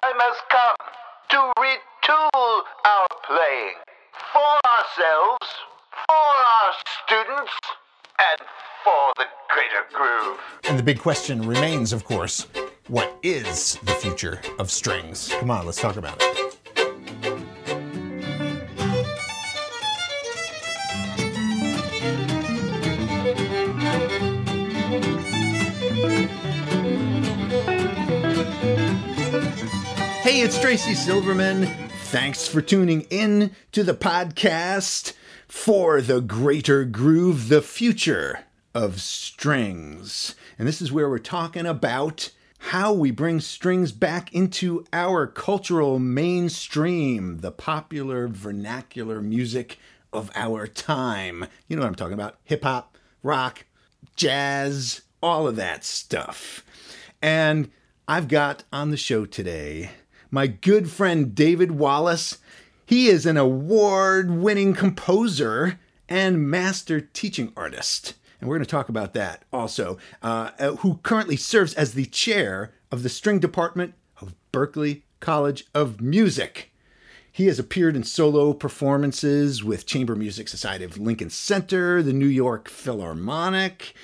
time has come to retool our playing for ourselves, for our students, and for the greater groove. And the big question remains, of course, what is the future of strings? Come on, let's talk about it. It's Tracy Silverman. Thanks for tuning in to the podcast for the greater groove, the future of strings. And this is where we're talking about how we bring strings back into our cultural mainstream, the popular vernacular music of our time. You know what I'm talking about hip hop, rock, jazz, all of that stuff. And I've got on the show today my good friend David Wallace. He is an award winning composer and master teaching artist. And we're going to talk about that also, uh, who currently serves as the chair of the string department of Berklee College of Music. He has appeared in solo performances with Chamber Music Society of Lincoln Center, the New York Philharmonic,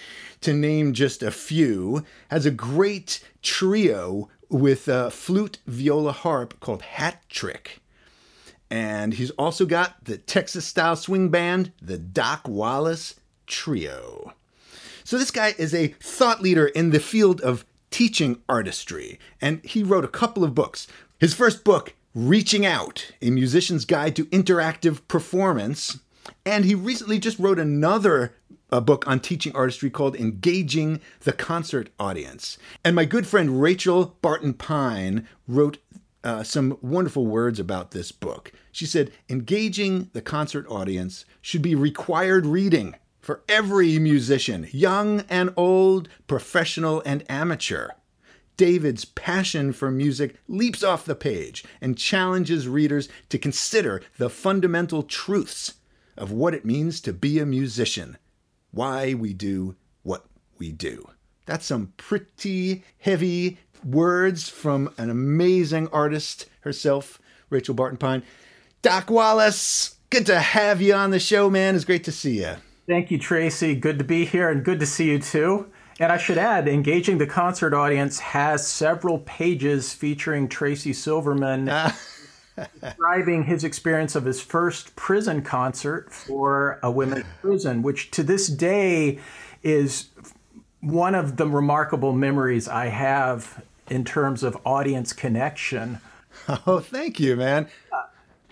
to name just a few. Has a great trio with a flute, viola, harp called Hat Trick. And he's also got the Texas style swing band, the Doc Wallace Trio. So this guy is a thought leader in the field of teaching artistry, and he wrote a couple of books. His first book, Reaching Out, A Musician's Guide to Interactive Performance, and he recently just wrote another a book on teaching artistry called Engaging the Concert Audience. And my good friend Rachel Barton Pine wrote uh, some wonderful words about this book. She said, Engaging the concert audience should be required reading for every musician, young and old, professional and amateur. David's passion for music leaps off the page and challenges readers to consider the fundamental truths of what it means to be a musician why we do what we do. That's some pretty heavy words from an amazing artist herself, Rachel Barton Pine. Doc Wallace, good to have you on the show, man. It's great to see you. Thank you, Tracy. Good to be here and good to see you too. And I should add, Engaging the Concert Audience has several pages featuring Tracy Silverman. Ah. describing his experience of his first prison concert for a women's prison, which to this day is one of the remarkable memories I have in terms of audience connection. Oh, thank you, man uh,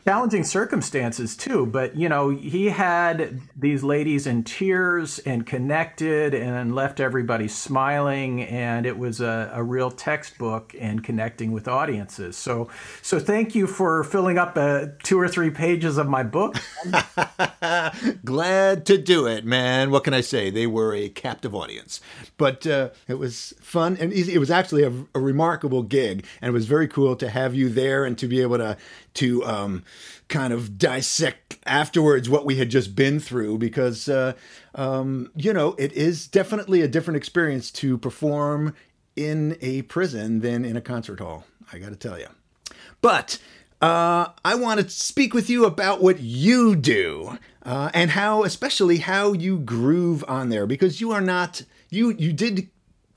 challenging circumstances too but you know he had these ladies in tears and connected and left everybody smiling and it was a, a real textbook in connecting with audiences. So so thank you for filling up uh, two or three pages of my book. Glad to do it man. What can i say? They were a captive audience. But uh, it was fun and easy. It was actually a, a remarkable gig and it was very cool to have you there and to be able to to um, kind of dissect afterwards what we had just been through because, uh, um, you know, it is definitely a different experience to perform in a prison than in a concert hall. I got to tell you. But uh, I want to speak with you about what you do uh, and how, especially how you groove on there, because you are not you. You did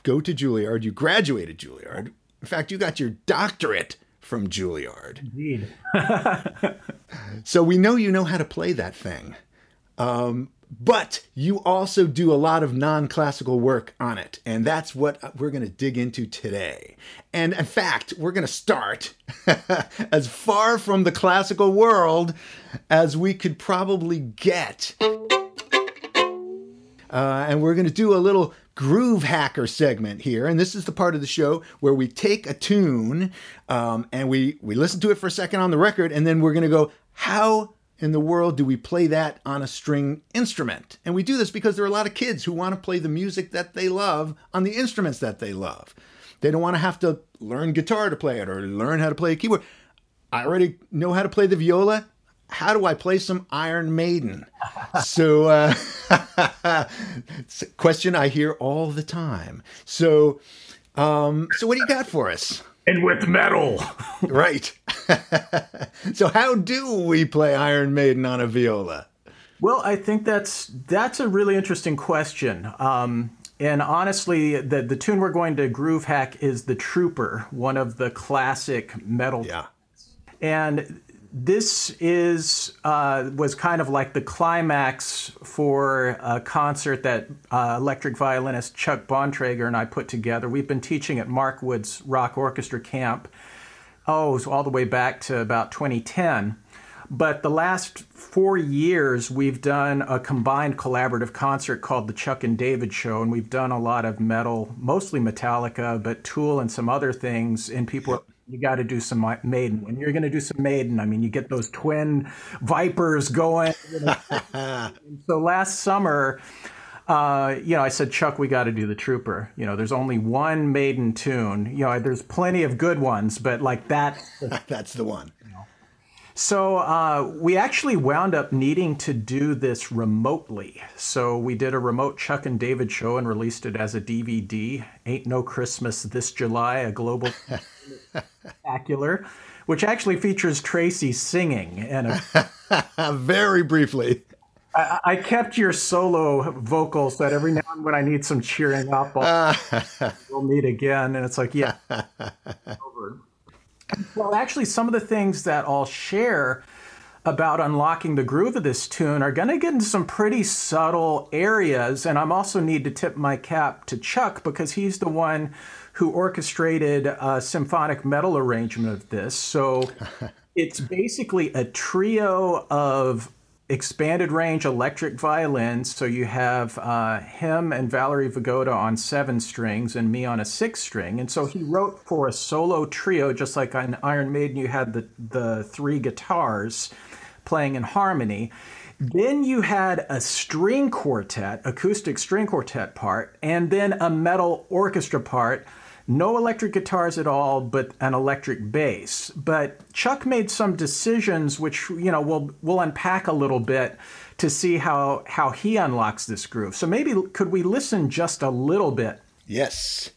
go to Juilliard. You graduated Juilliard. In fact, you got your doctorate from Juilliard. Indeed. so we know you know how to play that thing. Um, but you also do a lot of non classical work on it. And that's what we're going to dig into today. And in fact, we're going to start as far from the classical world as we could probably get. Uh, and we're going to do a little groove hacker segment here and this is the part of the show where we take a tune um, and we we listen to it for a second on the record and then we're going to go how in the world do we play that on a string instrument? And we do this because there are a lot of kids who want to play the music that they love on the instruments that they love. They don't want to have to learn guitar to play it or learn how to play a keyboard. I already know how to play the viola how do I play some Iron Maiden? so, uh, it's a question I hear all the time. So, um, so what do you got for us? and with metal. right. so how do we play Iron Maiden on a viola? Well, I think that's that's a really interesting question. Um, and honestly, the the tune we're going to groove hack is the Trooper, one of the classic metal. Yeah. And this is uh, was kind of like the climax for a concert that uh, electric violinist Chuck Bontrager and I put together. We've been teaching at Mark Wood's Rock Orchestra Camp, oh, all the way back to about 2010. But the last four years, we've done a combined collaborative concert called the Chuck and David Show, and we've done a lot of metal, mostly Metallica, but Tool and some other things. And people. You got to do some Maiden. When you're going to do some Maiden, I mean, you get those twin Vipers going. You know. so last summer, uh, you know, I said, Chuck, we got to do the Trooper. You know, there's only one Maiden tune. You know, there's plenty of good ones, but like that. That's the one. So uh, we actually wound up needing to do this remotely. So we did a remote Chuck and David show and released it as a DVD. Ain't No Christmas This July, a global spectacular, which actually features Tracy singing and a- very briefly. I, I, kept your solo vocals that every now and when I need some cheering up, we'll meet again. And it's like, yeah, over. Well, actually, some of the things that I'll share about unlocking the groove of this tune are going to get into some pretty subtle areas. And I'm also need to tip my cap to Chuck because he's the one who orchestrated a symphonic metal arrangement of this. So it's basically a trio of expanded range electric violins. So you have uh, him and Valerie Vigoda on seven strings and me on a six string. And so he wrote for a solo trio, just like on Iron Maiden, you had the, the three guitars playing in harmony. Then you had a string quartet, acoustic string quartet part, and then a metal orchestra part no electric guitars at all, but an electric bass. But Chuck made some decisions, which you know we'll we'll unpack a little bit to see how how he unlocks this groove. So maybe could we listen just a little bit? Yes.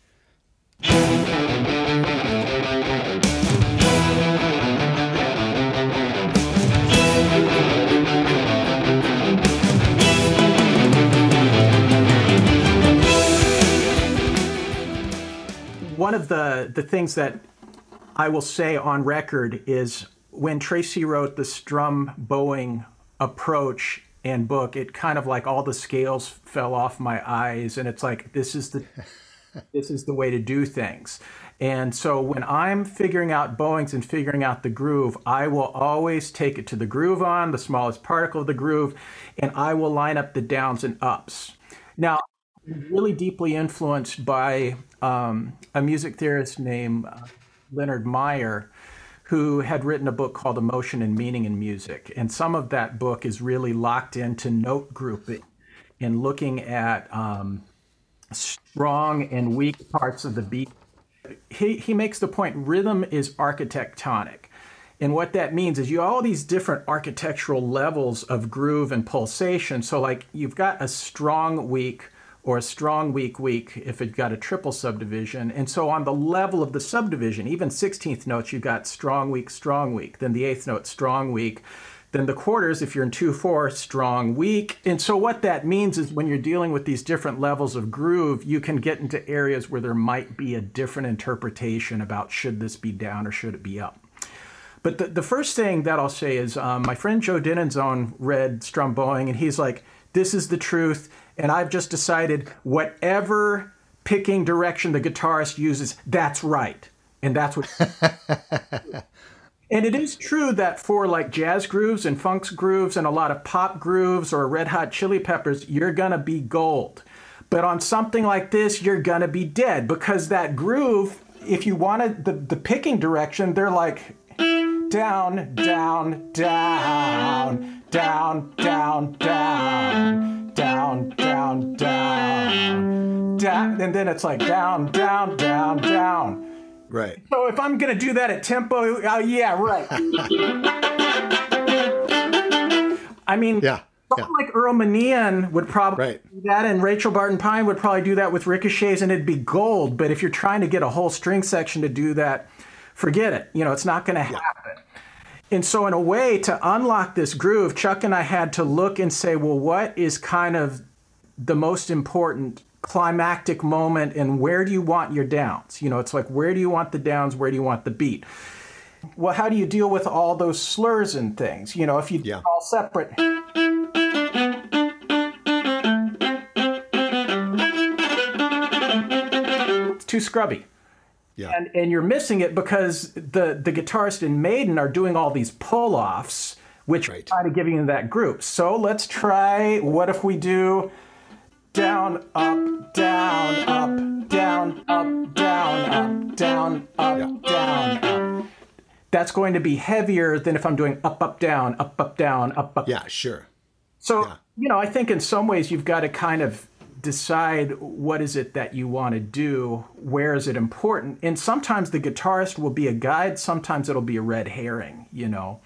One of the the things that I will say on record is when Tracy wrote the strum bowing approach and book, it kind of like all the scales fell off my eyes, and it's like this is the this is the way to do things. And so when I'm figuring out bowings and figuring out the groove, I will always take it to the groove on, the smallest particle of the groove, and I will line up the downs and ups. Now, really deeply influenced by um, a music theorist named uh, Leonard Meyer, who had written a book called Emotion and Meaning in Music. And some of that book is really locked into note grouping and looking at um, strong and weak parts of the beat. He, he makes the point rhythm is architectonic. And what that means is you all these different architectural levels of groove and pulsation. So, like, you've got a strong, weak, or a strong weak weak if it got a triple subdivision. And so on the level of the subdivision, even 16th notes, you've got strong weak, strong weak. Then the eighth note, strong weak. Then the quarters, if you're in 2 4, strong weak. And so what that means is when you're dealing with these different levels of groove, you can get into areas where there might be a different interpretation about should this be down or should it be up. But the, the first thing that I'll say is um, my friend Joe Deninzon read Strum Bowing, and he's like, this is the truth and I've just decided whatever picking direction the guitarist uses, that's right. And that's what. and it is true that for like jazz grooves and funk grooves and a lot of pop grooves or red hot chili peppers, you're going to be gold. But on something like this, you're going to be dead because that groove, if you wanted the, the picking direction, they're like down, down, down, down, down, down down, down, down, down, and then it's like down, down, down, down. Right. So if I'm gonna do that at tempo, uh, yeah, right. I mean, yeah. Someone yeah. like Earl Maneein would probably right. do that, and Rachel Barton Pine would probably do that with ricochets, and it'd be gold. But if you're trying to get a whole string section to do that, forget it. You know, it's not going to happen. And so, in a way, to unlock this groove, Chuck and I had to look and say, well, what is kind of the most important climactic moment and where do you want your downs? You know, it's like, where do you want the downs? Where do you want the beat? Well, how do you deal with all those slurs and things? You know, if you Yeah. all separate. It's too scrubby. Yeah. And, and you're missing it because the, the guitarist in Maiden are doing all these pull offs, which Right. are kind of giving you that group. So let's try what if we do down, up, down, up, down, up, down, up, down, up, down, up. That's going to be heavier than if I'm doing up, up, down, up, up, down, up, up. yeah, sure. So, Yeah. you know, I think in some ways you've got to kind of decide what is it that you want to do, where is it important. And sometimes the guitarist will be a guide, sometimes it'll be a red herring, you know.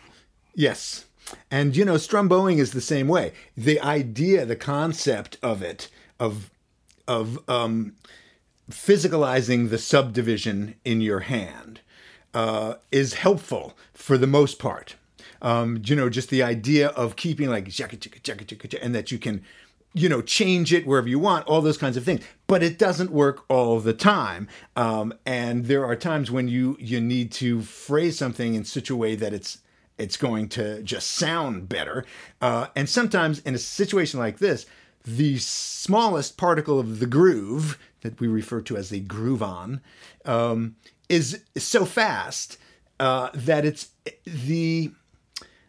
Yes. And you know, strumbowing is the same way. The idea, the concept of it, of of um, physicalizing the subdivision in your hand, uh, is helpful for the most part. Um, you know, just the idea of keeping like and that you can, you know, change it wherever you want, all those kinds of things. But it doesn't work all the time, um, and there are times when you you need to phrase something in such a way that it's it's going to just sound better. Uh, and sometimes in a situation like this, the smallest particle of the groove that we refer to as the groove on um, is so fast uh, that it's the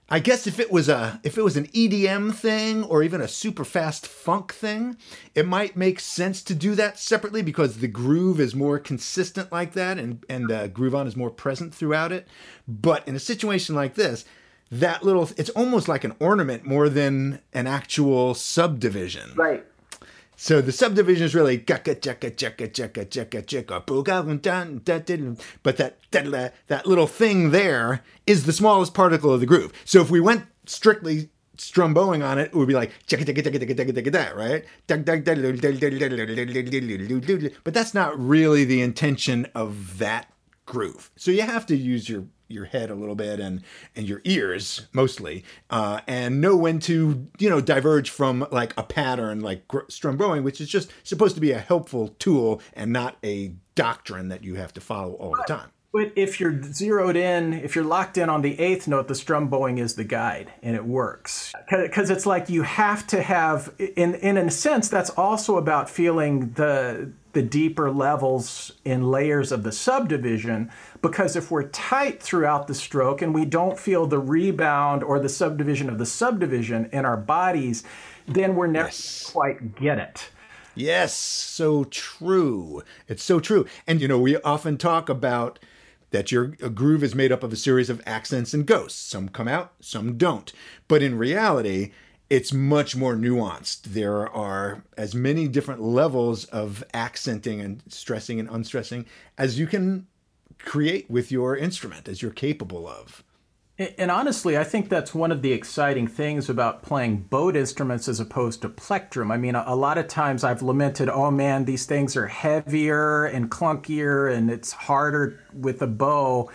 I guess if it was a if it was an EDM thing or even a super fast funk thing, it might make sense to do that separately because the groove is more consistent like that and and uh, groove on is more present throughout it. But in a situation like this, that little it's almost like an ornament more than an actual subdivision. Right. So the subdivision is really chaka chaka chaka chaka chaka dun but that that little thing there is the smallest particle of the groove. So if we went strictly strumbowing on it, it would be like chaka chaka chaka chaka chaka chaka right? But that's not really the intention of that groove. So you have to use your your head a little bit and and your ears mostly uh, and know when to you know diverge from like a pattern like gr- strumbowing which is just supposed to be a helpful tool and not a doctrine that you have to follow all the time But if you're zeroed in, if you're locked in on the eighth note, the strum bowing is the guide, and it works. Because it's like you have to have, in in a sense, that's also about feeling the the deeper levels and layers of the subdivision. Because if we're tight throughout the stroke and we don't feel the rebound or the subdivision of the subdivision in our bodies, then we're never Yes. quite get it. Yes, so true. It's so true. And you know, we often talk about that your groove is made up of a series of accents and ghosts. Some come out, some don't. But in reality, it's much more nuanced. There are as many different levels of accenting and stressing and unstressing as you can create with your instrument, as you're capable of. And honestly, I think that's one of the exciting things about playing bowed instruments as opposed to plectrum. I mean, a, a lot of times I've lamented, oh man, these things are heavier and clunkier and it's harder with a bow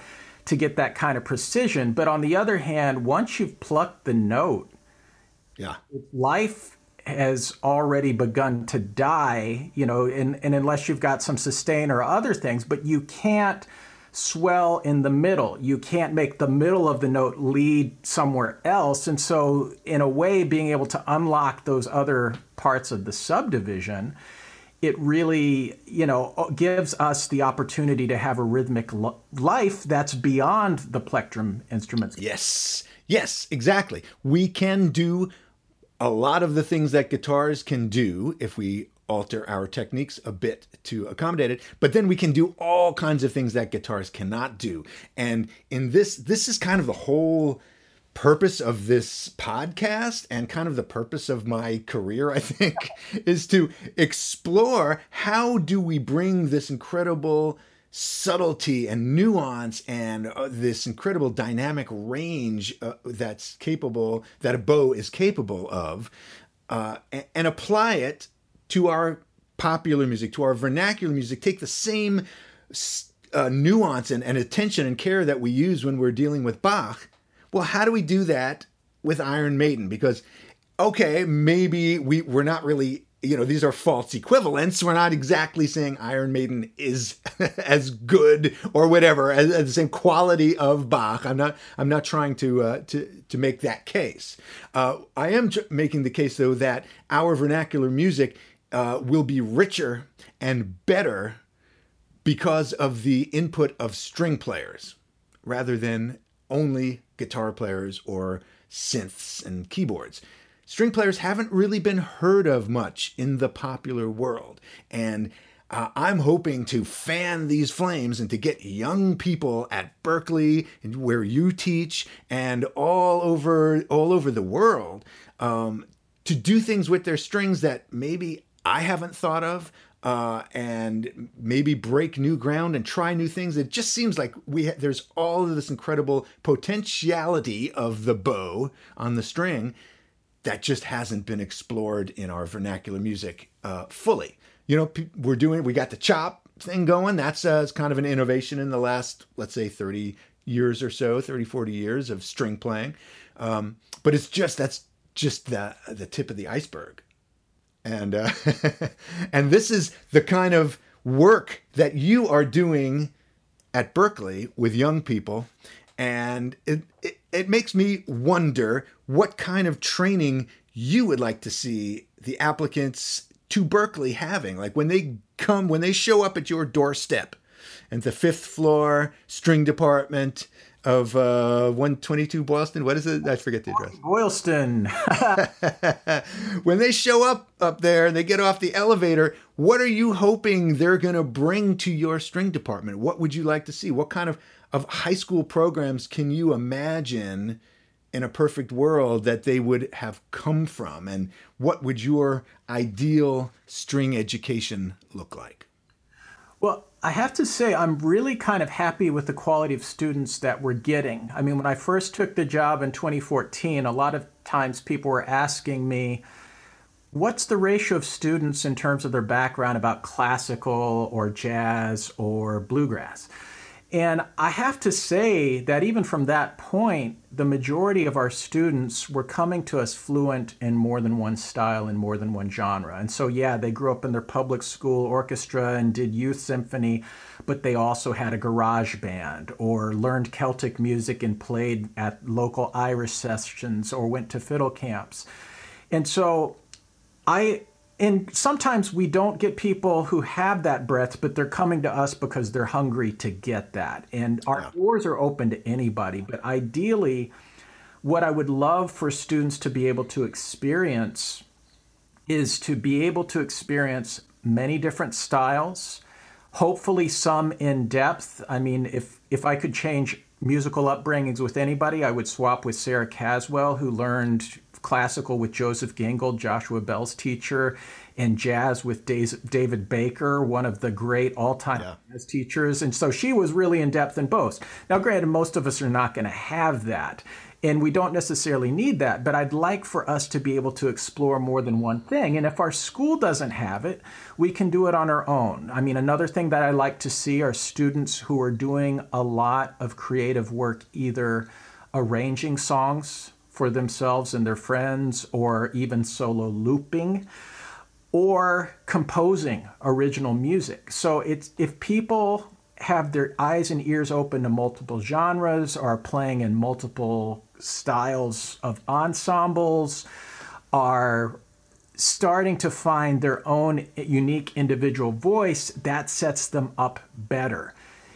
to get that kind of precision. But on the other hand, once you've plucked the note, Yeah. life has already begun to die, you know, and, and unless you've got some sustain or other things, but you can't swell in the middle. You can't make the middle of the note lead somewhere else. And so, in a way, being able to unlock those other parts of the subdivision, it really, you know, gives us the opportunity to have a rhythmic life that's beyond the plectrum instruments. Yes. Yes, exactly. We can do a lot of the things that guitars can do if we alter our techniques a bit to accommodate it but then we can do all kinds of things that guitars cannot do. And in this this is kind of the whole purpose of this podcast and kind of the purpose of my career i think is to explore how do we bring this incredible subtlety and nuance and uh, this incredible dynamic range uh, that's capable that a bow is capable of uh, and, and apply it to our popular music to our vernacular music take the same uh, nuance and, and attention and care that we use when we're dealing with Bach. Well, how do we do that with Iron Maiden? Because, okay, maybe we, we're not really you know these are false equivalents we're not exactly saying iron maiden is as good or whatever as, as, the same quality of bach i'm not i'm not trying to uh, to to make that case uh, i am making the case though that our vernacular music uh, will be richer and better because of the input of string players rather than only guitar players or synths and keyboards string players haven't really been heard of much in the popular world. And uh, I'm hoping to fan these flames and to get young people at Berklee, where you teach, and all over all over the world um, to do things with their strings that maybe I haven't thought of. Uh, and maybe break new ground and try new things. It just seems like we ha- there's all of this incredible potentiality of the bow on the string that just hasn't been explored in our vernacular music uh, fully. You know, we're doing, we got the chop thing going. That's uh, kind of an innovation in the last, let's say, 30 years or so, 30, 40 years of string playing. Um, but it's just, that's just the, the tip of the iceberg. And, uh, and this is the kind of work that you are doing at Berklee with young people. And it, it, it makes me wonder what kind of training you would like to see the applicants to Berklee having. Like when they come, when they show up at your doorstep and the fifth floor string department of uh, 122 Boylston. What is it? I forget the address. Boylston. when they show up up there and they get off the elevator, what are you hoping they're going to bring to your string department? What would you like to see? What kind of, of high school programs can you imagine in a perfect world that they would have come from? And what would your ideal string education look like? Well, I have to say, I'm really kind of happy with the quality of students that we're getting. I mean, when I first took the job in 2014, a lot of times people were asking me, What's the ratio of students in terms of their background about classical or jazz or bluegrass? And I have to say that even from that point, the majority of our students were coming to us fluent in more than one style and more than one genre. And so, yeah, they grew up in their public school orchestra and did youth symphony, but they also had a garage band or learned Celtic music and played at local Irish sessions or went to fiddle camps. And so, I and sometimes we don't get people who have that breadth, but they're coming to us because they're hungry to get that. And our yeah. doors are open to anybody. But ideally, what I would love for students to be able to experience is to be able to experience many different styles, hopefully some in depth. I mean, if if I could change musical upbringings with anybody, I would swap with Sarah Caswell, who learned classical with Joseph Gingold, Joshua Bell's teacher, and jazz with David Baker, one of the great all time yeah. jazz teachers. And so she was really in depth in both. Now, granted, most of us are not going to have that. And we don't necessarily need that, but I'd like for us to be able to explore more than one thing. And if our school doesn't have it, we can do it on our own. I mean, another thing that I like to see are students who are doing a lot of creative work, either arranging songs for themselves and their friends, or even solo looping, or composing original music. So it's if people have their eyes and ears open to multiple genres, are playing in multiple styles of ensembles, are starting to find their own unique individual voice, that sets them up better.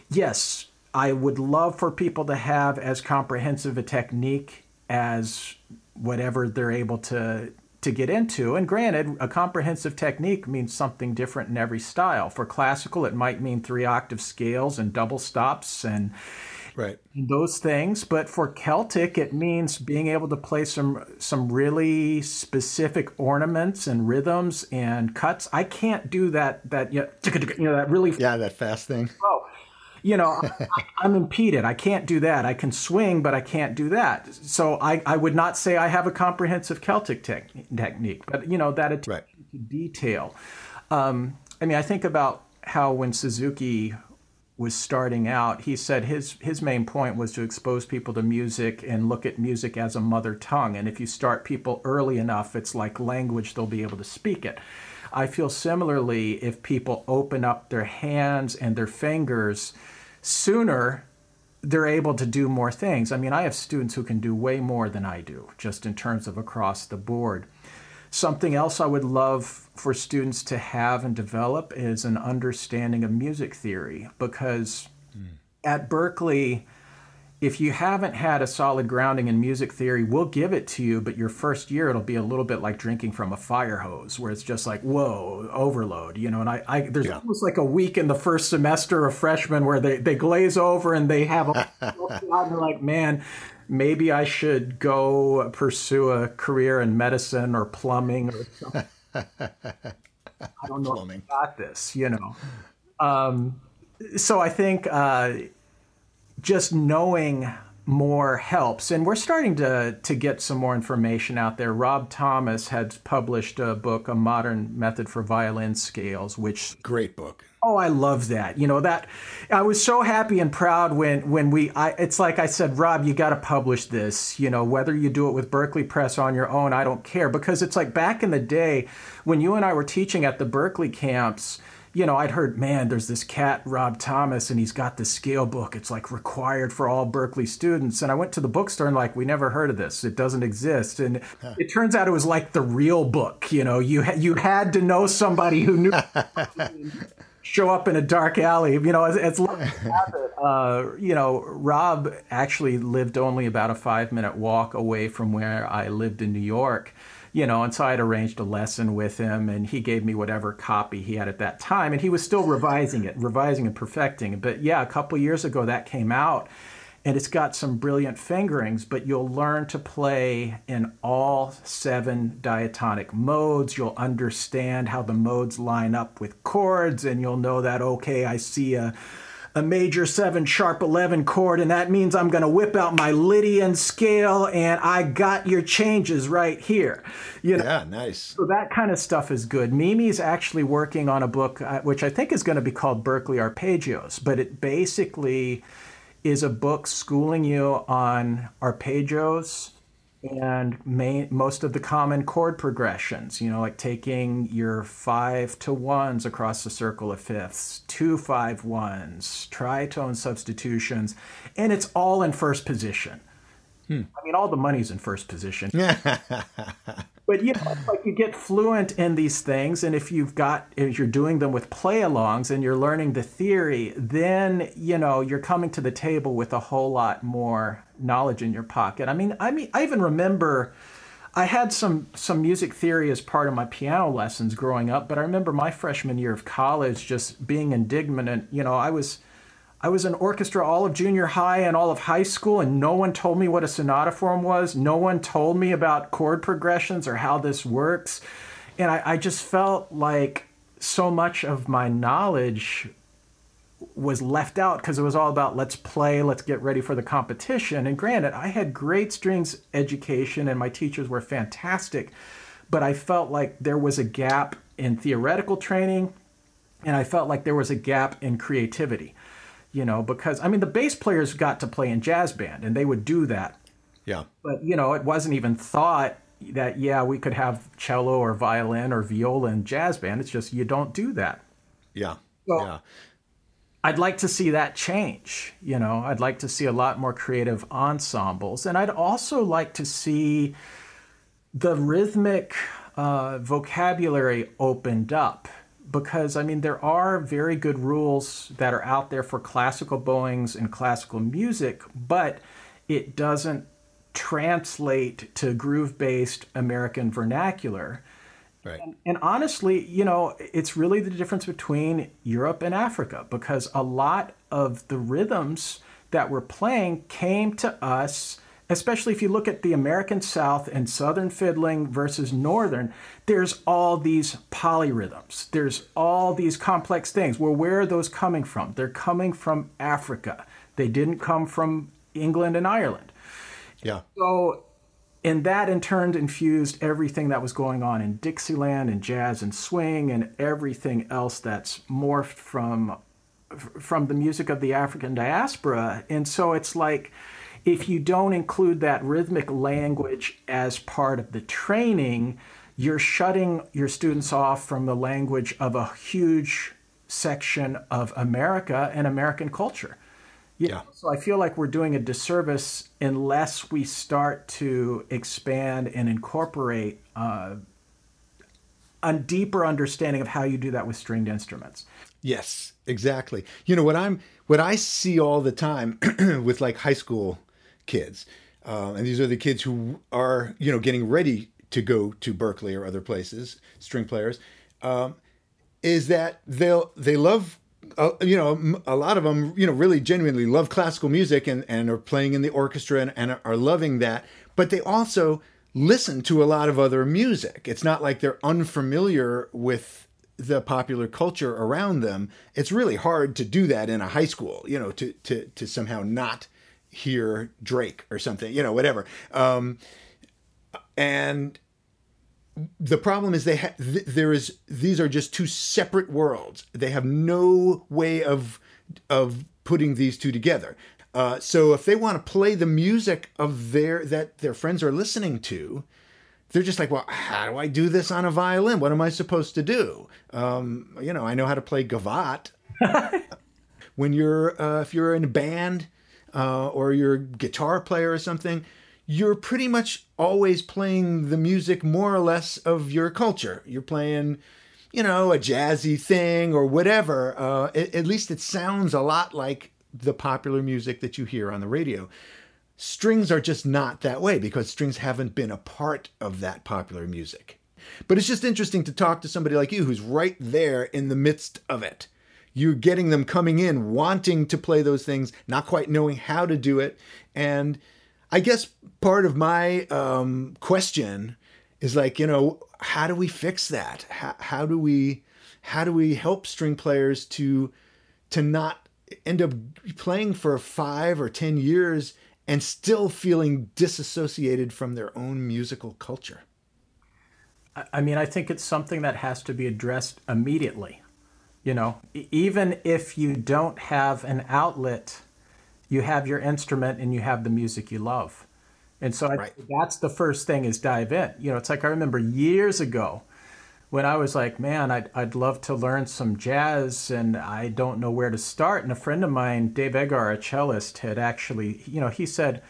Yes, I would love for people to have as comprehensive a technique as whatever they're able to to get into. And granted, a comprehensive technique means something different in every style. For classical, it might mean three octave scales and double stops and right those things. But for Celtic, it means being able to play some some really specific ornaments and rhythms and cuts. I can't do that that you know that really yeah that fast thing. Oh, you know, I, am impeded. I can't do that. I can swing, but I can't do that. So I, I would not say I have a comprehensive Celtic te- technique, but you know that attention right. to detail. Um, I mean, I think about how when Suzuki was starting out, he said his his main point was to expose people to music and look at music as a mother tongue. And if you start people early enough, it's like language; they'll be able to speak it. I feel similarly if people open up their hands and their fingers sooner, they're able to do more things. I mean, I have students who can do way more than I do, just in terms of across the board. Something else I would love for students to have and develop is an understanding of music theory because mm. at Berklee, if you haven't had a solid grounding in music theory, we'll give it to you, but your first year it'll be a little bit like drinking from a fire hose, where it's just like, whoa, overload, you know. And I, I there's yeah. almost like a week in the first semester of freshmen where they, they glaze over and they have a and they're like, man, maybe I should go pursue a career in medicine or plumbing or something. I don't know plumbing. if I got this, you know. Um, so I think uh, just knowing more helps. And we're starting to to get some more information out there. Rob thomas had published a book a modern method for violin scales which great book. Oh i love that. You know that i was so happy and proud when when we I, it's like i said rob you got to publish this. You know whether you do it with Berklee press on your own i don't care. Because it's like back in the day when you and i were teaching at the Berklee camps you know, I'd heard, man, there's this cat, Rob Thomas, and he's got this scale book. It's like required for all Berklee students. And I went to the bookstore and like, we never heard of this. It doesn't exist. And huh. it turns out it was like the real book. You know, you ha- you had to know somebody who knew. show up in a dark alley. You know, it's, it's uh, you know, Rob actually lived only about a five minute walk away from where I lived in New York you know, and so I had arranged a lesson with him, and he gave me whatever copy he had at that time, and he was still revising it, revising and perfecting. But yeah, a couple years ago that came out, and it's got some brilliant fingerings. But you'll learn to play in all seven diatonic modes. You'll understand how the modes line up with chords, and you'll know that okay, I see a a major 7 sharp 11 chord and that means I'm going to whip out my Lydian scale and I got your changes right here. You know? Yeah, nice. So that kind of stuff is good. Mimi's actually working on a book uh, which I think is going to be called Berklee Arpeggios, but it basically is a book schooling you on arpeggios and main, most of the common chord progressions, you know, like taking your five to ones across the circle of fifths, two five ones, tritone substitutions, and it's all in first position. Hmm. I mean, all the money's in first position. but you know, like you get fluent in these things, and if you've got, if you're doing them with play-alongs and you're learning the theory, then you know you're coming to the table with a whole lot more knowledge in your pocket. I mean, I mean, I even remember. I had some some music theory as part of my piano lessons growing up, but I remember my freshman year of college just being indignant. And, You know, I was I was in orchestra all of junior high and all of high school, and no one told me what a sonata form was. No one told me about chord progressions or how this works. And I, I just felt like so much of my knowledge was left out because it was all about let's play, let's get ready for the competition. And granted, I had great strings education and my teachers were fantastic, but I felt like there was a gap in theoretical training and I felt like there was a gap in creativity you know, because I mean the bass players got to play in jazz band and they would do that. Yeah. But you know, it wasn't even thought that yeah, we could have cello or violin or viola in jazz band. It's just you don't do that. Yeah. So, yeah. I'd like to see that change. You know, I'd like to see a lot more creative ensembles, and I'd also like to see the rhythmic uh, vocabulary opened up because I mean there are very good rules that are out there for classical bowings and classical music, but it doesn't translate to groove-based American vernacular. Right. And, and, honestly, you know, it's really the difference between Europe and Africa because a lot of the rhythms that we're playing came to us especially if you look at the American South and Southern fiddling versus Northern, there's all these polyrhythms. There's all these complex things. Well, where are those coming from? They're coming from Africa. They didn't come from England and Ireland. Yeah. So, and that in turn infused everything that was going on in Dixieland and jazz and swing and everything else that's morphed from from the music of the African diaspora. And so it's like if you don't include that rhythmic language as part of the training, you're shutting your students off from the language of a huge section of America and American culture. You yeah. so I feel like we're doing a disservice unless we start to expand and incorporate uh, a deeper understanding of how you do that with stringed instruments. Yes, exactly. You know what I'm what I see all the time with like high school kids, uh, and these are the kids who are you know getting ready to go to Berklee or other places, string players, um, is that they'll they love uh, you know, a lot of them, you know, really genuinely love classical music and, and are playing in the orchestra and, and are loving that. But they also listen to a lot of other music. It's not like they're unfamiliar with the popular culture around them. It's really hard to do that in a high school, you know, to, to, to somehow not hear Drake or something, you know, whatever. Um, and the problem is they ha- th- there is these are just two separate worlds. They have no way of of putting these two together. Uh, so if they want to play the music of their that their friends are listening to, they're just like, well, how do I do this on a violin? What am I supposed to do? Um, you know, I know how to play gavotte. when you're uh, if you're in a band uh, or you're a guitar player or something, you're pretty much always playing the music more or less of your culture. You're playing, you know, a jazzy thing or whatever. Uh, at least it sounds a lot like the popular music that you hear on the radio. Strings are just not that way because strings haven't been a part of that popular music. But it's just interesting to talk to somebody like you who's right there in the midst of it. You're getting them coming in, wanting to play those things, not quite knowing how to do it. And I guess part of my um, question is like, you know, how do we fix that? How, how do we how do we help string players to to not end up playing for five or ten years and still feeling disassociated from their own musical culture? I mean, I think it's something that has to be addressed immediately. You know, even if you don't have an outlet you have your instrument and you have the music you love. And so right. that's the first thing is dive in. You know, it's like I remember years ago when I was like, man, I'd, I'd love to learn some jazz and I don't know where to start. And a friend of mine, Dave Eggar, a cellist, had actually, you know, he said,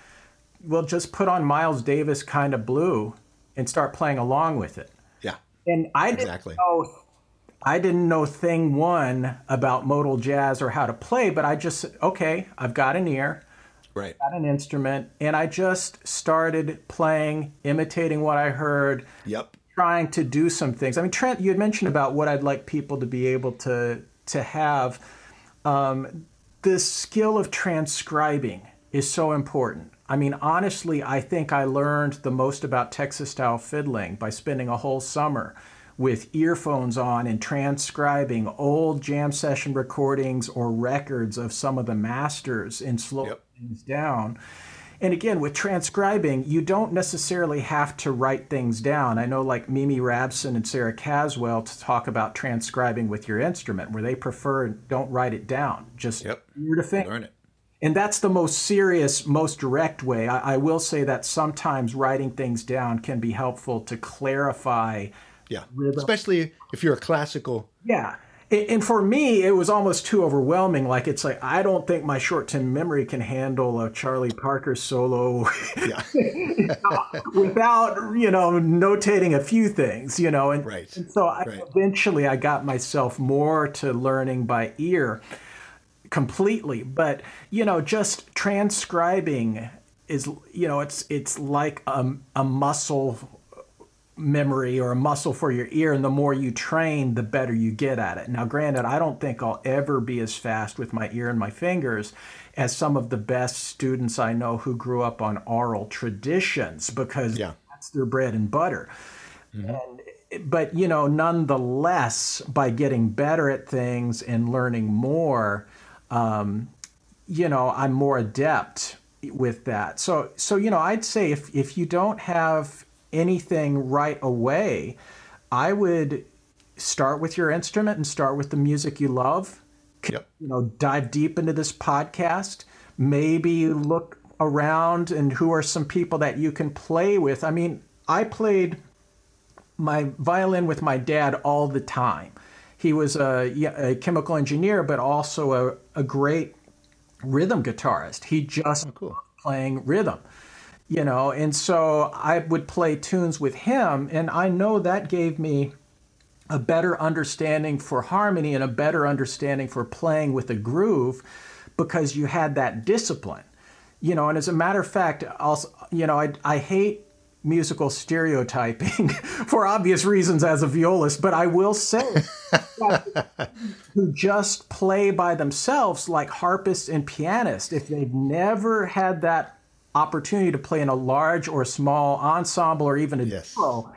well, just put on Miles Davis kind of blue and start playing along with it. Yeah. And I exactly. didn't know I didn't know thing one about modal jazz or how to play, but I just okay, I've got an ear, right, got an instrument, and I just started playing, imitating what I heard. Yep. Trying to do some things. I mean, Trent, you had mentioned about what I'd like people to be able to to have. Um, the skill of transcribing is so important. I mean, honestly, I think I learned the most about Texas style fiddling by spending a whole summer with earphones on and transcribing old jam session recordings or records of some of the masters and slowing yep. things down. And again, with transcribing, you don't necessarily have to write things down. I know, like Mimi Rabson and Sarah Caswell, to talk about transcribing with your instrument, where they prefer don't write it down, just yep. ear to finger. Learn it. And that's the most serious, most direct way. I, I will say that sometimes writing things down can be helpful to clarify yeah. Rhythm. Especially if you're a classical. Yeah. And for me, it was almost too overwhelming. Like it's like I don't think my short-term memory can handle a Charlie Parker solo yeah. without you know notating a few things, you know. And, right. and so I, right. eventually, I got myself more to learning by ear completely. But you know, just transcribing is you know it's it's like a, a muscle memory or a muscle for your ear and the more you train the better you get at it now granted i don't think i'll ever be as fast with my ear and my fingers as some of the best students i know who grew up on oral traditions because yeah. that's their bread and butter mm-hmm. and, but you know nonetheless by getting better at things and learning more um, you know i'm more adept with that so so you know i'd say if if you don't have anything right away, I would start with your instrument and start with the music you love. yep. you know, dive deep into this podcast, maybe look around and who are some people that you can play with. I mean, I played my violin with my dad all the time. He was a, a chemical engineer, but also a, a great rhythm guitarist. He just oh, cool. playing rhythm, you know, and so I would play tunes with him, and I know that gave me a better understanding for harmony and a better understanding for playing with a groove because you had that discipline. You know and as a matter of fact also you know i, I hate musical stereotyping for obvious reasons as a violist, but I will say who just play by themselves like harpists and pianists, if they've never had that opportunity to play in a large or small ensemble or even a yes. duo,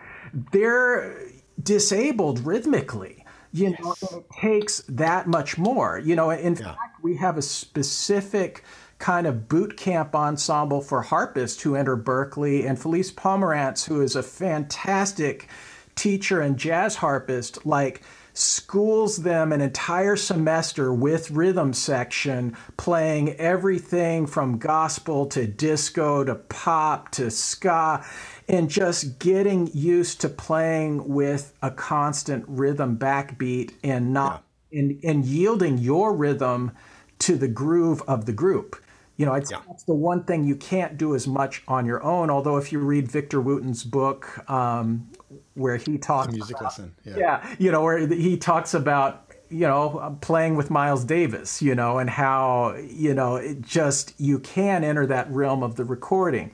they're disabled rhythmically. You know, it takes that much more. You know, in yeah. fact, we have a specific kind of boot camp ensemble for harpists who enter Berklee, and Felice Pomeranz, who is a fantastic teacher and jazz harpist, like schools them an entire semester with rhythm section, playing everything from gospel to disco to pop to ska, and just getting used to playing with a constant rhythm backbeat and not yeah. and, and yielding your rhythm to the groove of the group. You know, yeah. that's the one thing you can't do as much on your own. Although, if you read Victor Wooten's book, um, where he talks, music about, lesson, yeah. yeah, you know, where he talks about you know playing with Miles Davis, you know, and how you know it just you can enter that realm of the recording.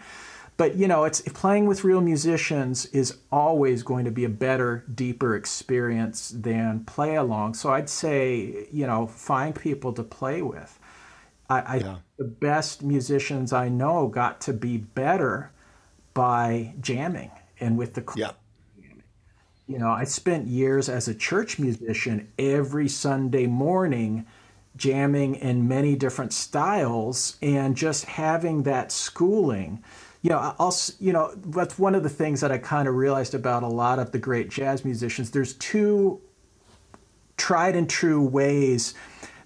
But you know, it's playing with real musicians is always going to be a better, deeper experience than play along. So I'd say, you know, find people to play with. I, I yeah. the best musicians I know got to be better by jamming and with the yeah. You know, I spent years as a church musician every Sunday morning jamming in many different styles and just having that schooling. You know, also, you know, that's one of the things that I kind of realized about a lot of the great jazz musicians. There's two tried and true ways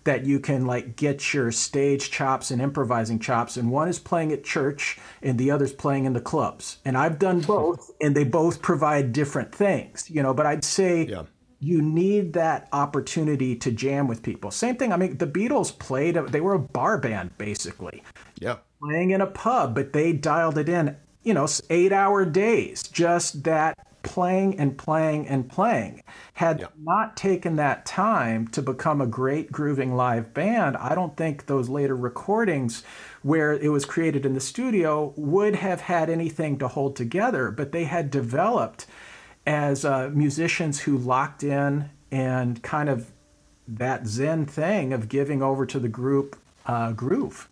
that you can like get your stage chops and improvising chops and one is playing at church and the other's playing in the clubs. And i've done hmm. both and they both provide different things you know but i'd say yeah. you need that opportunity to jam with people. Same thing i mean the beatles played they were a bar band basically. Yeah. Playing in a pub but they dialed it in you know eight hour days just that playing and playing and playing. Had yep. not taken that time to become a great grooving live band, I don't think those later recordings where it was created in the studio would have had anything to hold together. But they had developed as uh, musicians who locked in and kind of that Zen thing of giving over to the group uh, groove.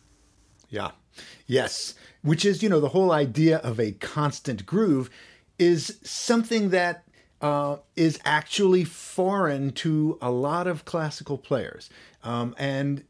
Yeah. Yes. Which is, you know, the whole idea of a constant groove is something that uh, is actually foreign to a lot of classical players. Um, and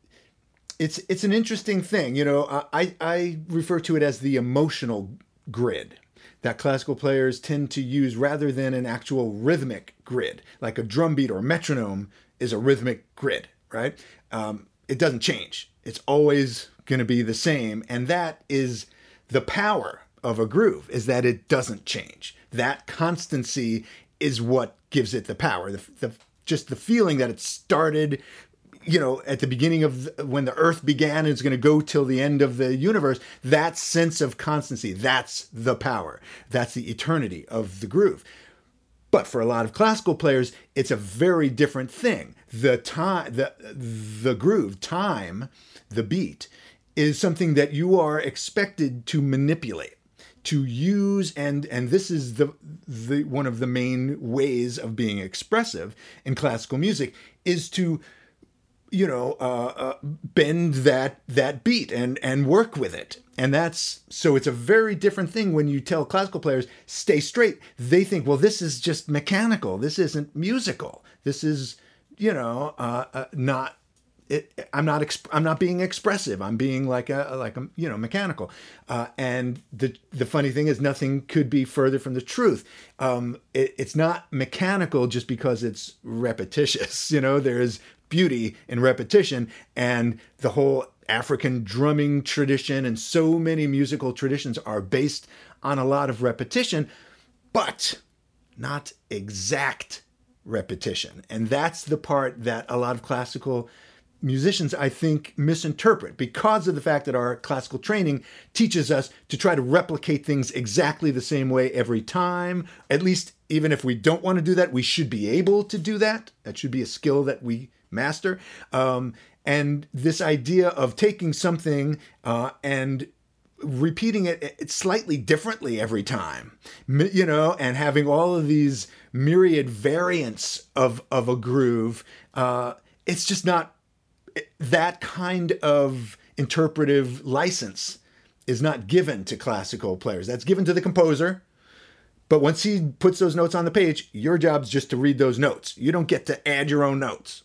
it's it's an interesting thing. You know, I, I refer to it as the emotional grid that classical players tend to use rather than an actual rhythmic grid, like a drum beat or a metronome is a rhythmic grid, right? Um, it doesn't change. It's always going to be the same, and that is the power of a groove is that it doesn't change. That constancy is what gives it the power. The, the just the feeling that it started you know at the beginning of the, when the earth began and it's going to go till the end of the universe that sense of constancy that's the power that's the eternity of the groove but for a lot of classical players it's a very different thing the time the the groove time the beat is something that you are expected to manipulate to use and and this is the the one of the main ways of being expressive in classical music is to you know uh, uh, bend that that beat and and work with it. And that's so it's a very different thing when you tell classical players stay straight. They think well this is just mechanical. This isn't musical. This is you know uh, uh not it, I'm not exp- I'm not being expressive. I'm being like a like a you know mechanical. Uh, and the the funny thing is, nothing could be further from the truth. Um, it, it's not mechanical just because it's repetitious. You know, there's beauty in repetition and the whole African drumming tradition and so many musical traditions are based on a lot of repetition, but not exact repetition. And that's the part that a lot of classical musicians, I think, misinterpret because of the fact that our classical training teaches us to try to replicate things exactly the same way every time. At least, even if we don't want to do that, we should be able to do that. That should be a skill that we master. Um, and this idea of taking something uh, and repeating it slightly differently every time you know and having all of these myriad variants of of a groove uh it's just not that kind of interpretive license is not given to classical players. That's given to the composer. But once he puts those notes on the page, your job's just to read those notes. You don't get to add your own notes.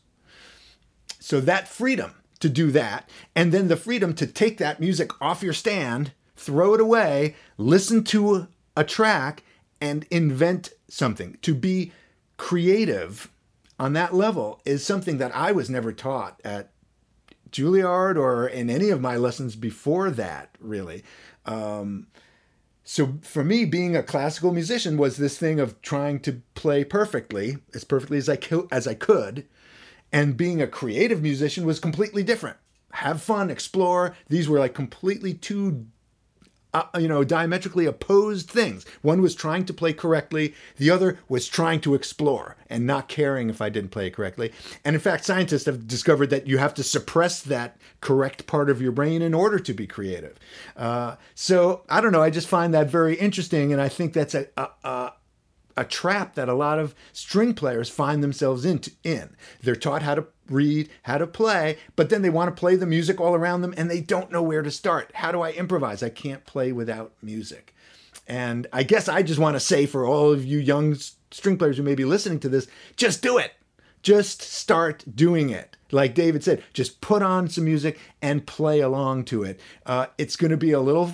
So that freedom to do that, and then the freedom to take that music off your stand, throw it away, listen to a track, and invent something. To be creative on that level is something that I was never taught at Juilliard or in any of my lessons before that, really. Um, so for me, being a classical musician was this thing of trying to play perfectly, as perfectly as I co- as I could, and being a creative musician was completely different. Have fun, explore. These were like completely two uh, you know, diametrically opposed things. One was trying to play correctly, the other was trying to explore and not caring if I didn't play it correctly. And in fact, scientists have discovered that you have to suppress that correct part of your brain in order to be creative. Uh, so I don't know. I just find that very interesting, and I think that's a, a, a a trap that a lot of string players find themselves in. They're taught how to read, how to play, but then they want to play the music all around them and they don't know where to start. How do I improvise? I can't play without music. And I guess I just want to say for all of you young string players who may be listening to this, just do it. Just start doing it. Like David said, just put on some music and play along to it. Uh, it's going to be a little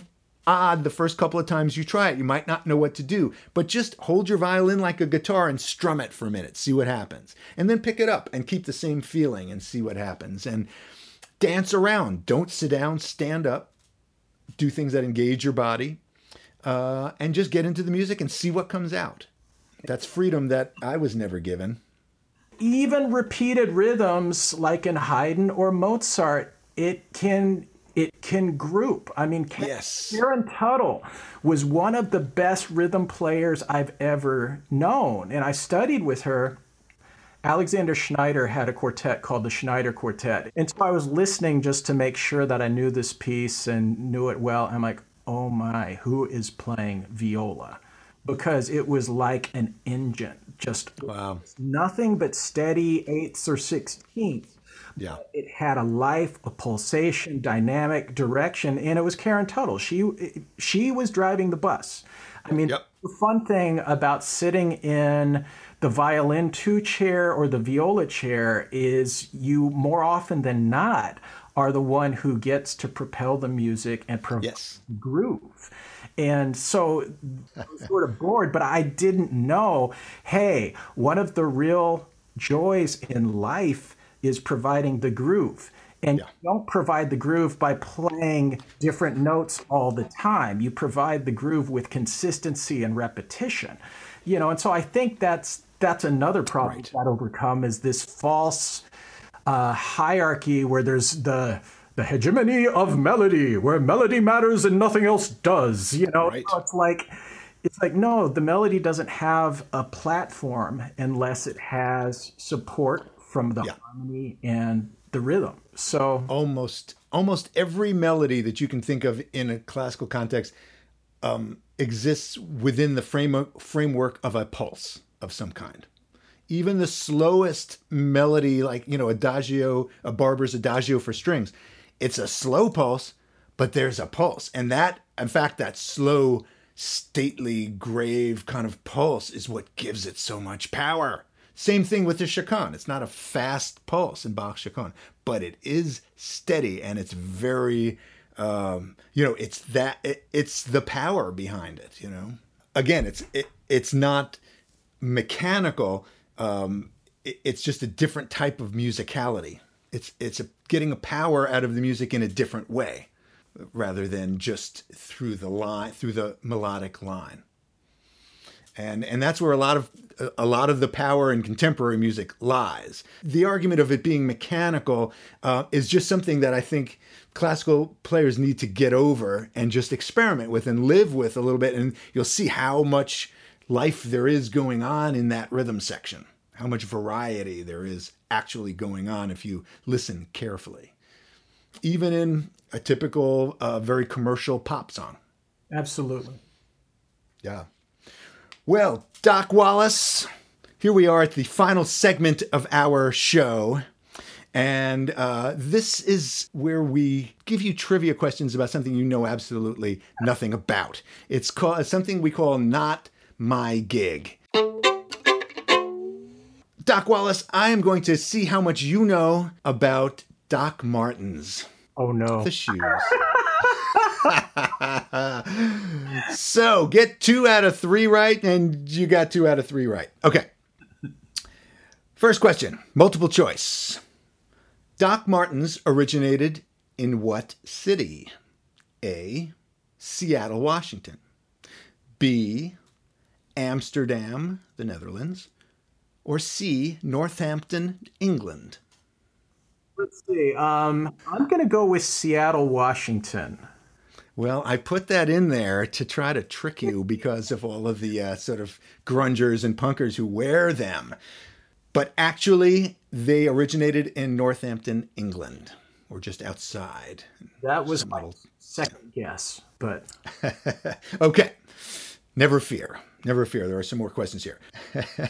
odd the first couple of times you try it. You might not know what to do, but just hold your violin like a guitar and strum it for a minute, see what happens. And then pick it up and keep the same feeling and see what happens. And dance around. Don't sit down, stand up, do things that engage your body, uh, and just get into the music and see what comes out. That's freedom that I was never given. Even repeated rhythms like in Haydn or Mozart, it can it can group. I mean, yes. Karen Tuttle was one of the best rhythm players I've ever known, and I studied with her. Alexander Schneider had a quartet called the Schneider Quartet. And so I was listening just to make sure that I knew this piece and knew it well. I'm like, oh my, who is playing viola? Because it was like an engine, just wow. nothing but steady eighths or sixteenths yeah. It had a life, a pulsation, dynamic direction, and it was Karen Tuttle. She she was driving the bus. I mean, yep. the fun thing about sitting in the violin two chair or the viola chair is you more often than not are the one who gets to propel the music and yes. groove. And so I was sort of bored, but I didn't know, hey, one of the real joys in life is providing the groove. And yeah. you don't provide the groove by playing different notes all the time. You provide the groove with consistency and repetition. You know, and so I think that's that's another problem right. that overcome is this false uh, hierarchy where there's the the hegemony of melody, where melody matters and nothing else does. You know, right. so it's like it's like no, the melody doesn't have a platform unless it has support from the yeah. harmony and the rhythm. So almost almost every melody that you can think of in a classical context um, exists within the frame framework of a pulse of some kind. Even the slowest melody, like you know, adagio, a Barber's adagio for strings, it's a slow pulse, but there's a pulse, and that, in fact, that slow, stately, grave kind of pulse is what gives it so much power. Same thing with the chaconne. It's not a fast pulse in Bach's chaconne, but it is steady and it's very, um, you know, it's that it, it's the power behind it. You know, again, it's it, it's not mechanical. Um, it's just a different type of musicality. It's it's a, getting a power out of the music in a different way, rather than just through the line through the melodic line. And and that's where a lot of a lot of the power in contemporary music lies. The argument of it being mechanical uh, is just something that I think classical players need to get over and just experiment with and live with a little bit, and you'll see how much life there is going on in that rhythm section, how much variety there is actually going on if you listen carefully, even in a typical, uh, very commercial pop song. Absolutely. Yeah. Well, Doc Wallace, here we are at the final segment of our show. And uh, this is where we give you trivia questions about something you know absolutely nothing about. It's called something we call Not My Gig. Doc Wallace, I am going to see how much you know about Doc Martens. Oh, no. The shoes. So get two out of three right, and you got two out of three right. Okay. First question multiple choice. Doc Martens originated in what city? A. Seattle, Washington. B. Amsterdam, the Netherlands. Or C. Northampton, England. Let's see. Um, I'm going to go with Seattle, Washington. Well, I put that in there to try to trick you because of all of the uh, sort of grungers and punkers who wear them. But actually, they originated in Northampton, England, or just outside. That was my second guess, but. okay. Never fear. Never fear. There are some more questions here.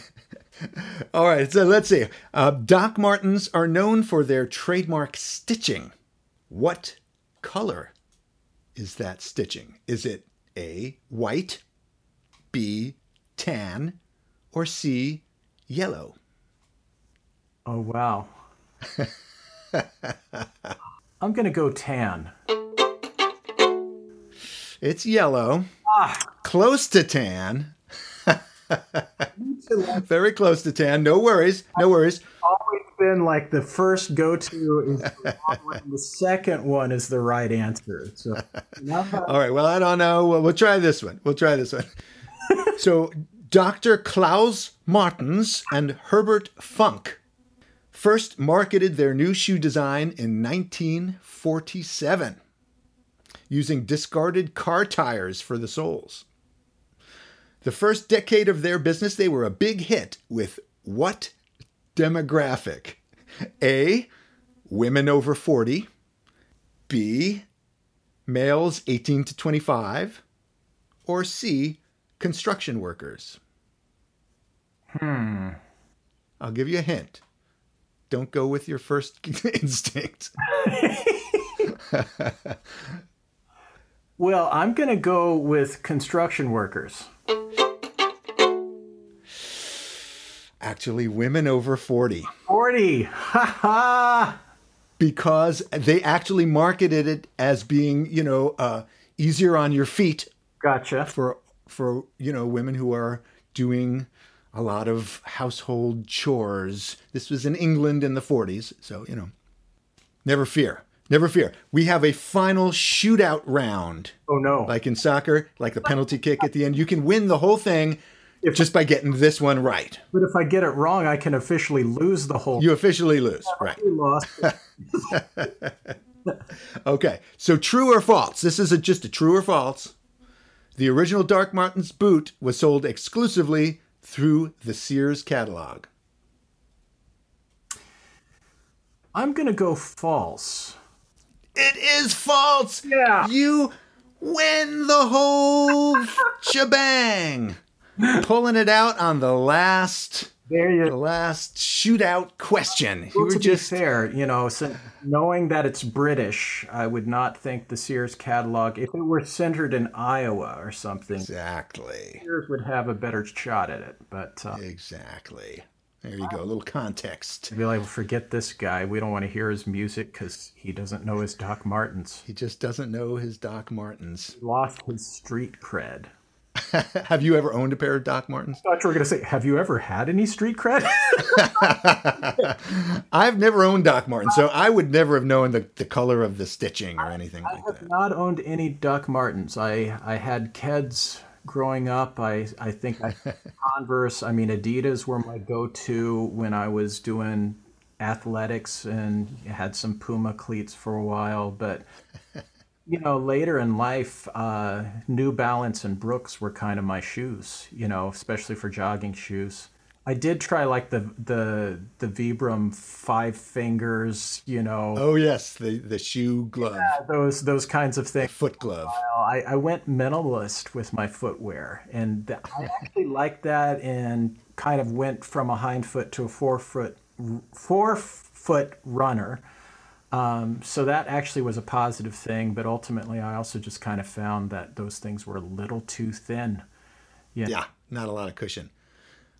All right, so let's see. Uh, Doc Martens are known for their trademark stitching. What color is that stitching? Is it A, white, B, tan, or C, yellow? Oh, wow. I'm going to go tan. It's yellow. Ah. Close to tan. Very close to tan. No worries. No worries. Always been like the first go to is the, the second one is the right answer. So, all right. Well, I don't know. Well, we'll try this one. We'll try this one. so, Dr. Klaus Martens and Herbert Funck first marketed their new shoe design in 1947 using discarded car tires for the soles. The first decade of their business, they were a big hit with what demographic? A. Women over 40. B. Males 18 to 25. Or C. Construction workers. Hmm. I'll give you a hint. Don't go with your first instinct. well, I'm going to go with construction workers. Actually, women over 40. 40. Ha ha. Because they actually marketed it as being, you know, uh, easier on your feet. Gotcha. For for you know women who are doing a lot of household chores. This was in England in the 40s, so you know. Never fear. Never fear. We have a final shootout round. Oh no. Like in soccer, like the penalty kick at the end. You can win the whole thing if, just by getting this one right. But if I get it wrong, I can officially lose the whole. You officially lose, right? Lost. okay, so true or false? This is a, just a true or false. The original Doc Martens boot was sold exclusively through the Sears catalog. I'm gonna go false. It is false. Yeah. You win the whole shebang pulling it out on the last there you the last shootout question. Well, you were to just fair, you know, so knowing that it's British, I would not think the Sears catalog, if it were centered in Iowa or something, exactly, Sears would have a better shot at it. But uh, exactly, there you go, a little context. Be like, forget this guy. We don't want to hear his music because he doesn't know his Doc Martens. He just doesn't know his Doc Martens. He lost his street cred. have you ever owned a pair of Doc Martens? I thought you were going to say, have you ever had any street cred? I've never owned Doc Martens, so I would never have known the, the color of the stitching or anything I like have that. not owned any Doc Martens. I, I had Keds growing up. I, I think I Converse, I mean, Adidas were my go to when I was doing athletics and had some Puma cleats for a while. But, you know, later in life, uh, New Balance and Brooks were kind of my shoes, you know, especially for jogging shoes. I did try like the the the Vibram five fingers, you know, Oh yes, the the shoe glove, those those kinds of things. foot glove. I, I went minimalist with my footwear, and I actually liked that, and kind of went from a hind foot to a forefoot four foot runner. Um, so that actually was a positive thing, but ultimately, I also just kind of found that those things were a little too thin. Yeah, not a lot of cushion.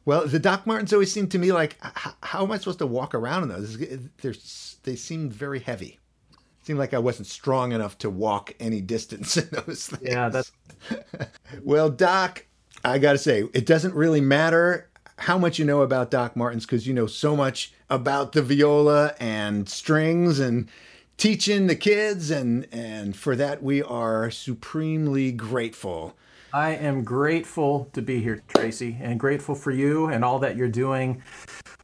Well, the Doc Martens always seemed to me like, how am I supposed to walk around in those? They're, they seemed very heavy. seemed like I wasn't strong enough to walk any distance in those things. Yeah, that's Well, Doc, I got to say, it doesn't really matter how much you know about Doc Martens because you know so much about the viola and strings and teaching the kids, and and for that we are supremely grateful. I am grateful to be here, Tracy, and grateful for you and all that you're doing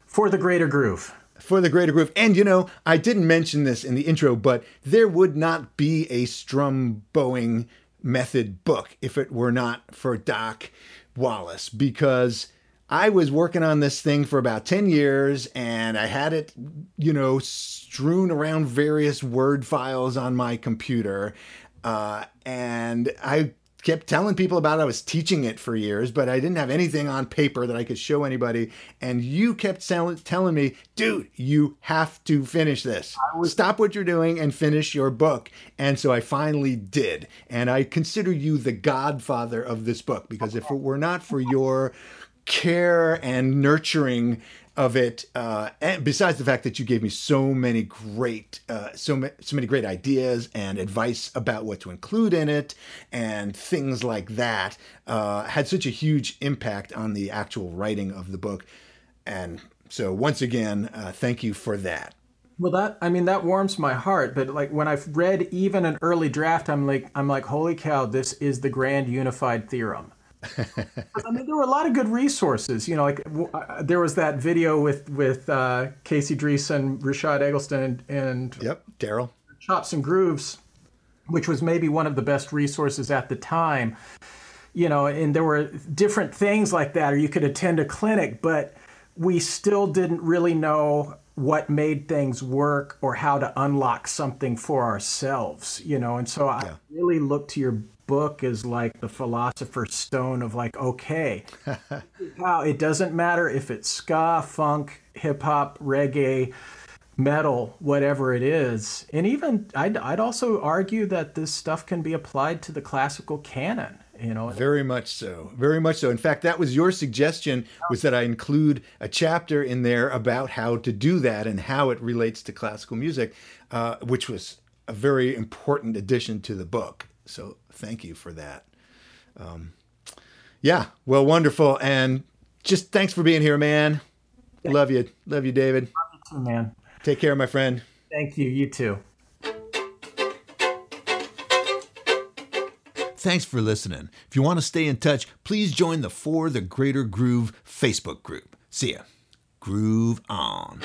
for the greater groove. for the greater groove. And you know, I didn't mention this in the intro, but there would not be a strum bowing method book if it were not for Doc Wallace because I was working on this thing for about 10 years and I had it, you know, strewn around various Word files on my computer. Uh, and I kept telling people about it. I was teaching it for years, but I didn't have anything on paper that I could show anybody. And you kept tell- telling me, dude, you have to finish this. Stop what you're doing and finish your book. And so I finally did. And I consider you the godfather of this book because if it were not for your care and nurturing of it uh, and besides the fact that you gave me so many great uh, so, ma- so many great ideas and advice about what to include in it and things like that uh, had such a huge impact on the actual writing of the book and so once again uh, thank you for that Well, that I mean that warms my heart. But like when I've read even an early draft, I'm like I'm like, holy cow, this is the grand unified theorem. I mean, there were a lot of good resources. You know, like w- uh, there was that video with with uh, Casey and Rushad Eggleston and, and yep Darol Chops and Grooves, which was maybe one of the best resources at the time. You know, and there were different things like that, or you could attend a clinic, but we still didn't really know what made things work or how to unlock something for ourselves, you know. And so I really look to your book is like the philosopher's stone of like, okay, how it doesn't matter if it's ska, funk, hip hop, reggae, metal, whatever it is. And even I'd, I'd also argue that this stuff can be applied to the classical canon. You know, Very much so. Very much so. In fact, that was your suggestion was that I include a chapter in there about how to do that and how it relates to classical music, uh, which was a very important addition to the book. So thank you for that. Um, yeah, well, wonderful. And just thanks for being here, man. Love you. Love you, David. You too, man. Take care, my friend. Thank you. You too. Thanks for listening. If you want to stay in touch, please join the For the Greater Groove Facebook group. See ya. Groove on.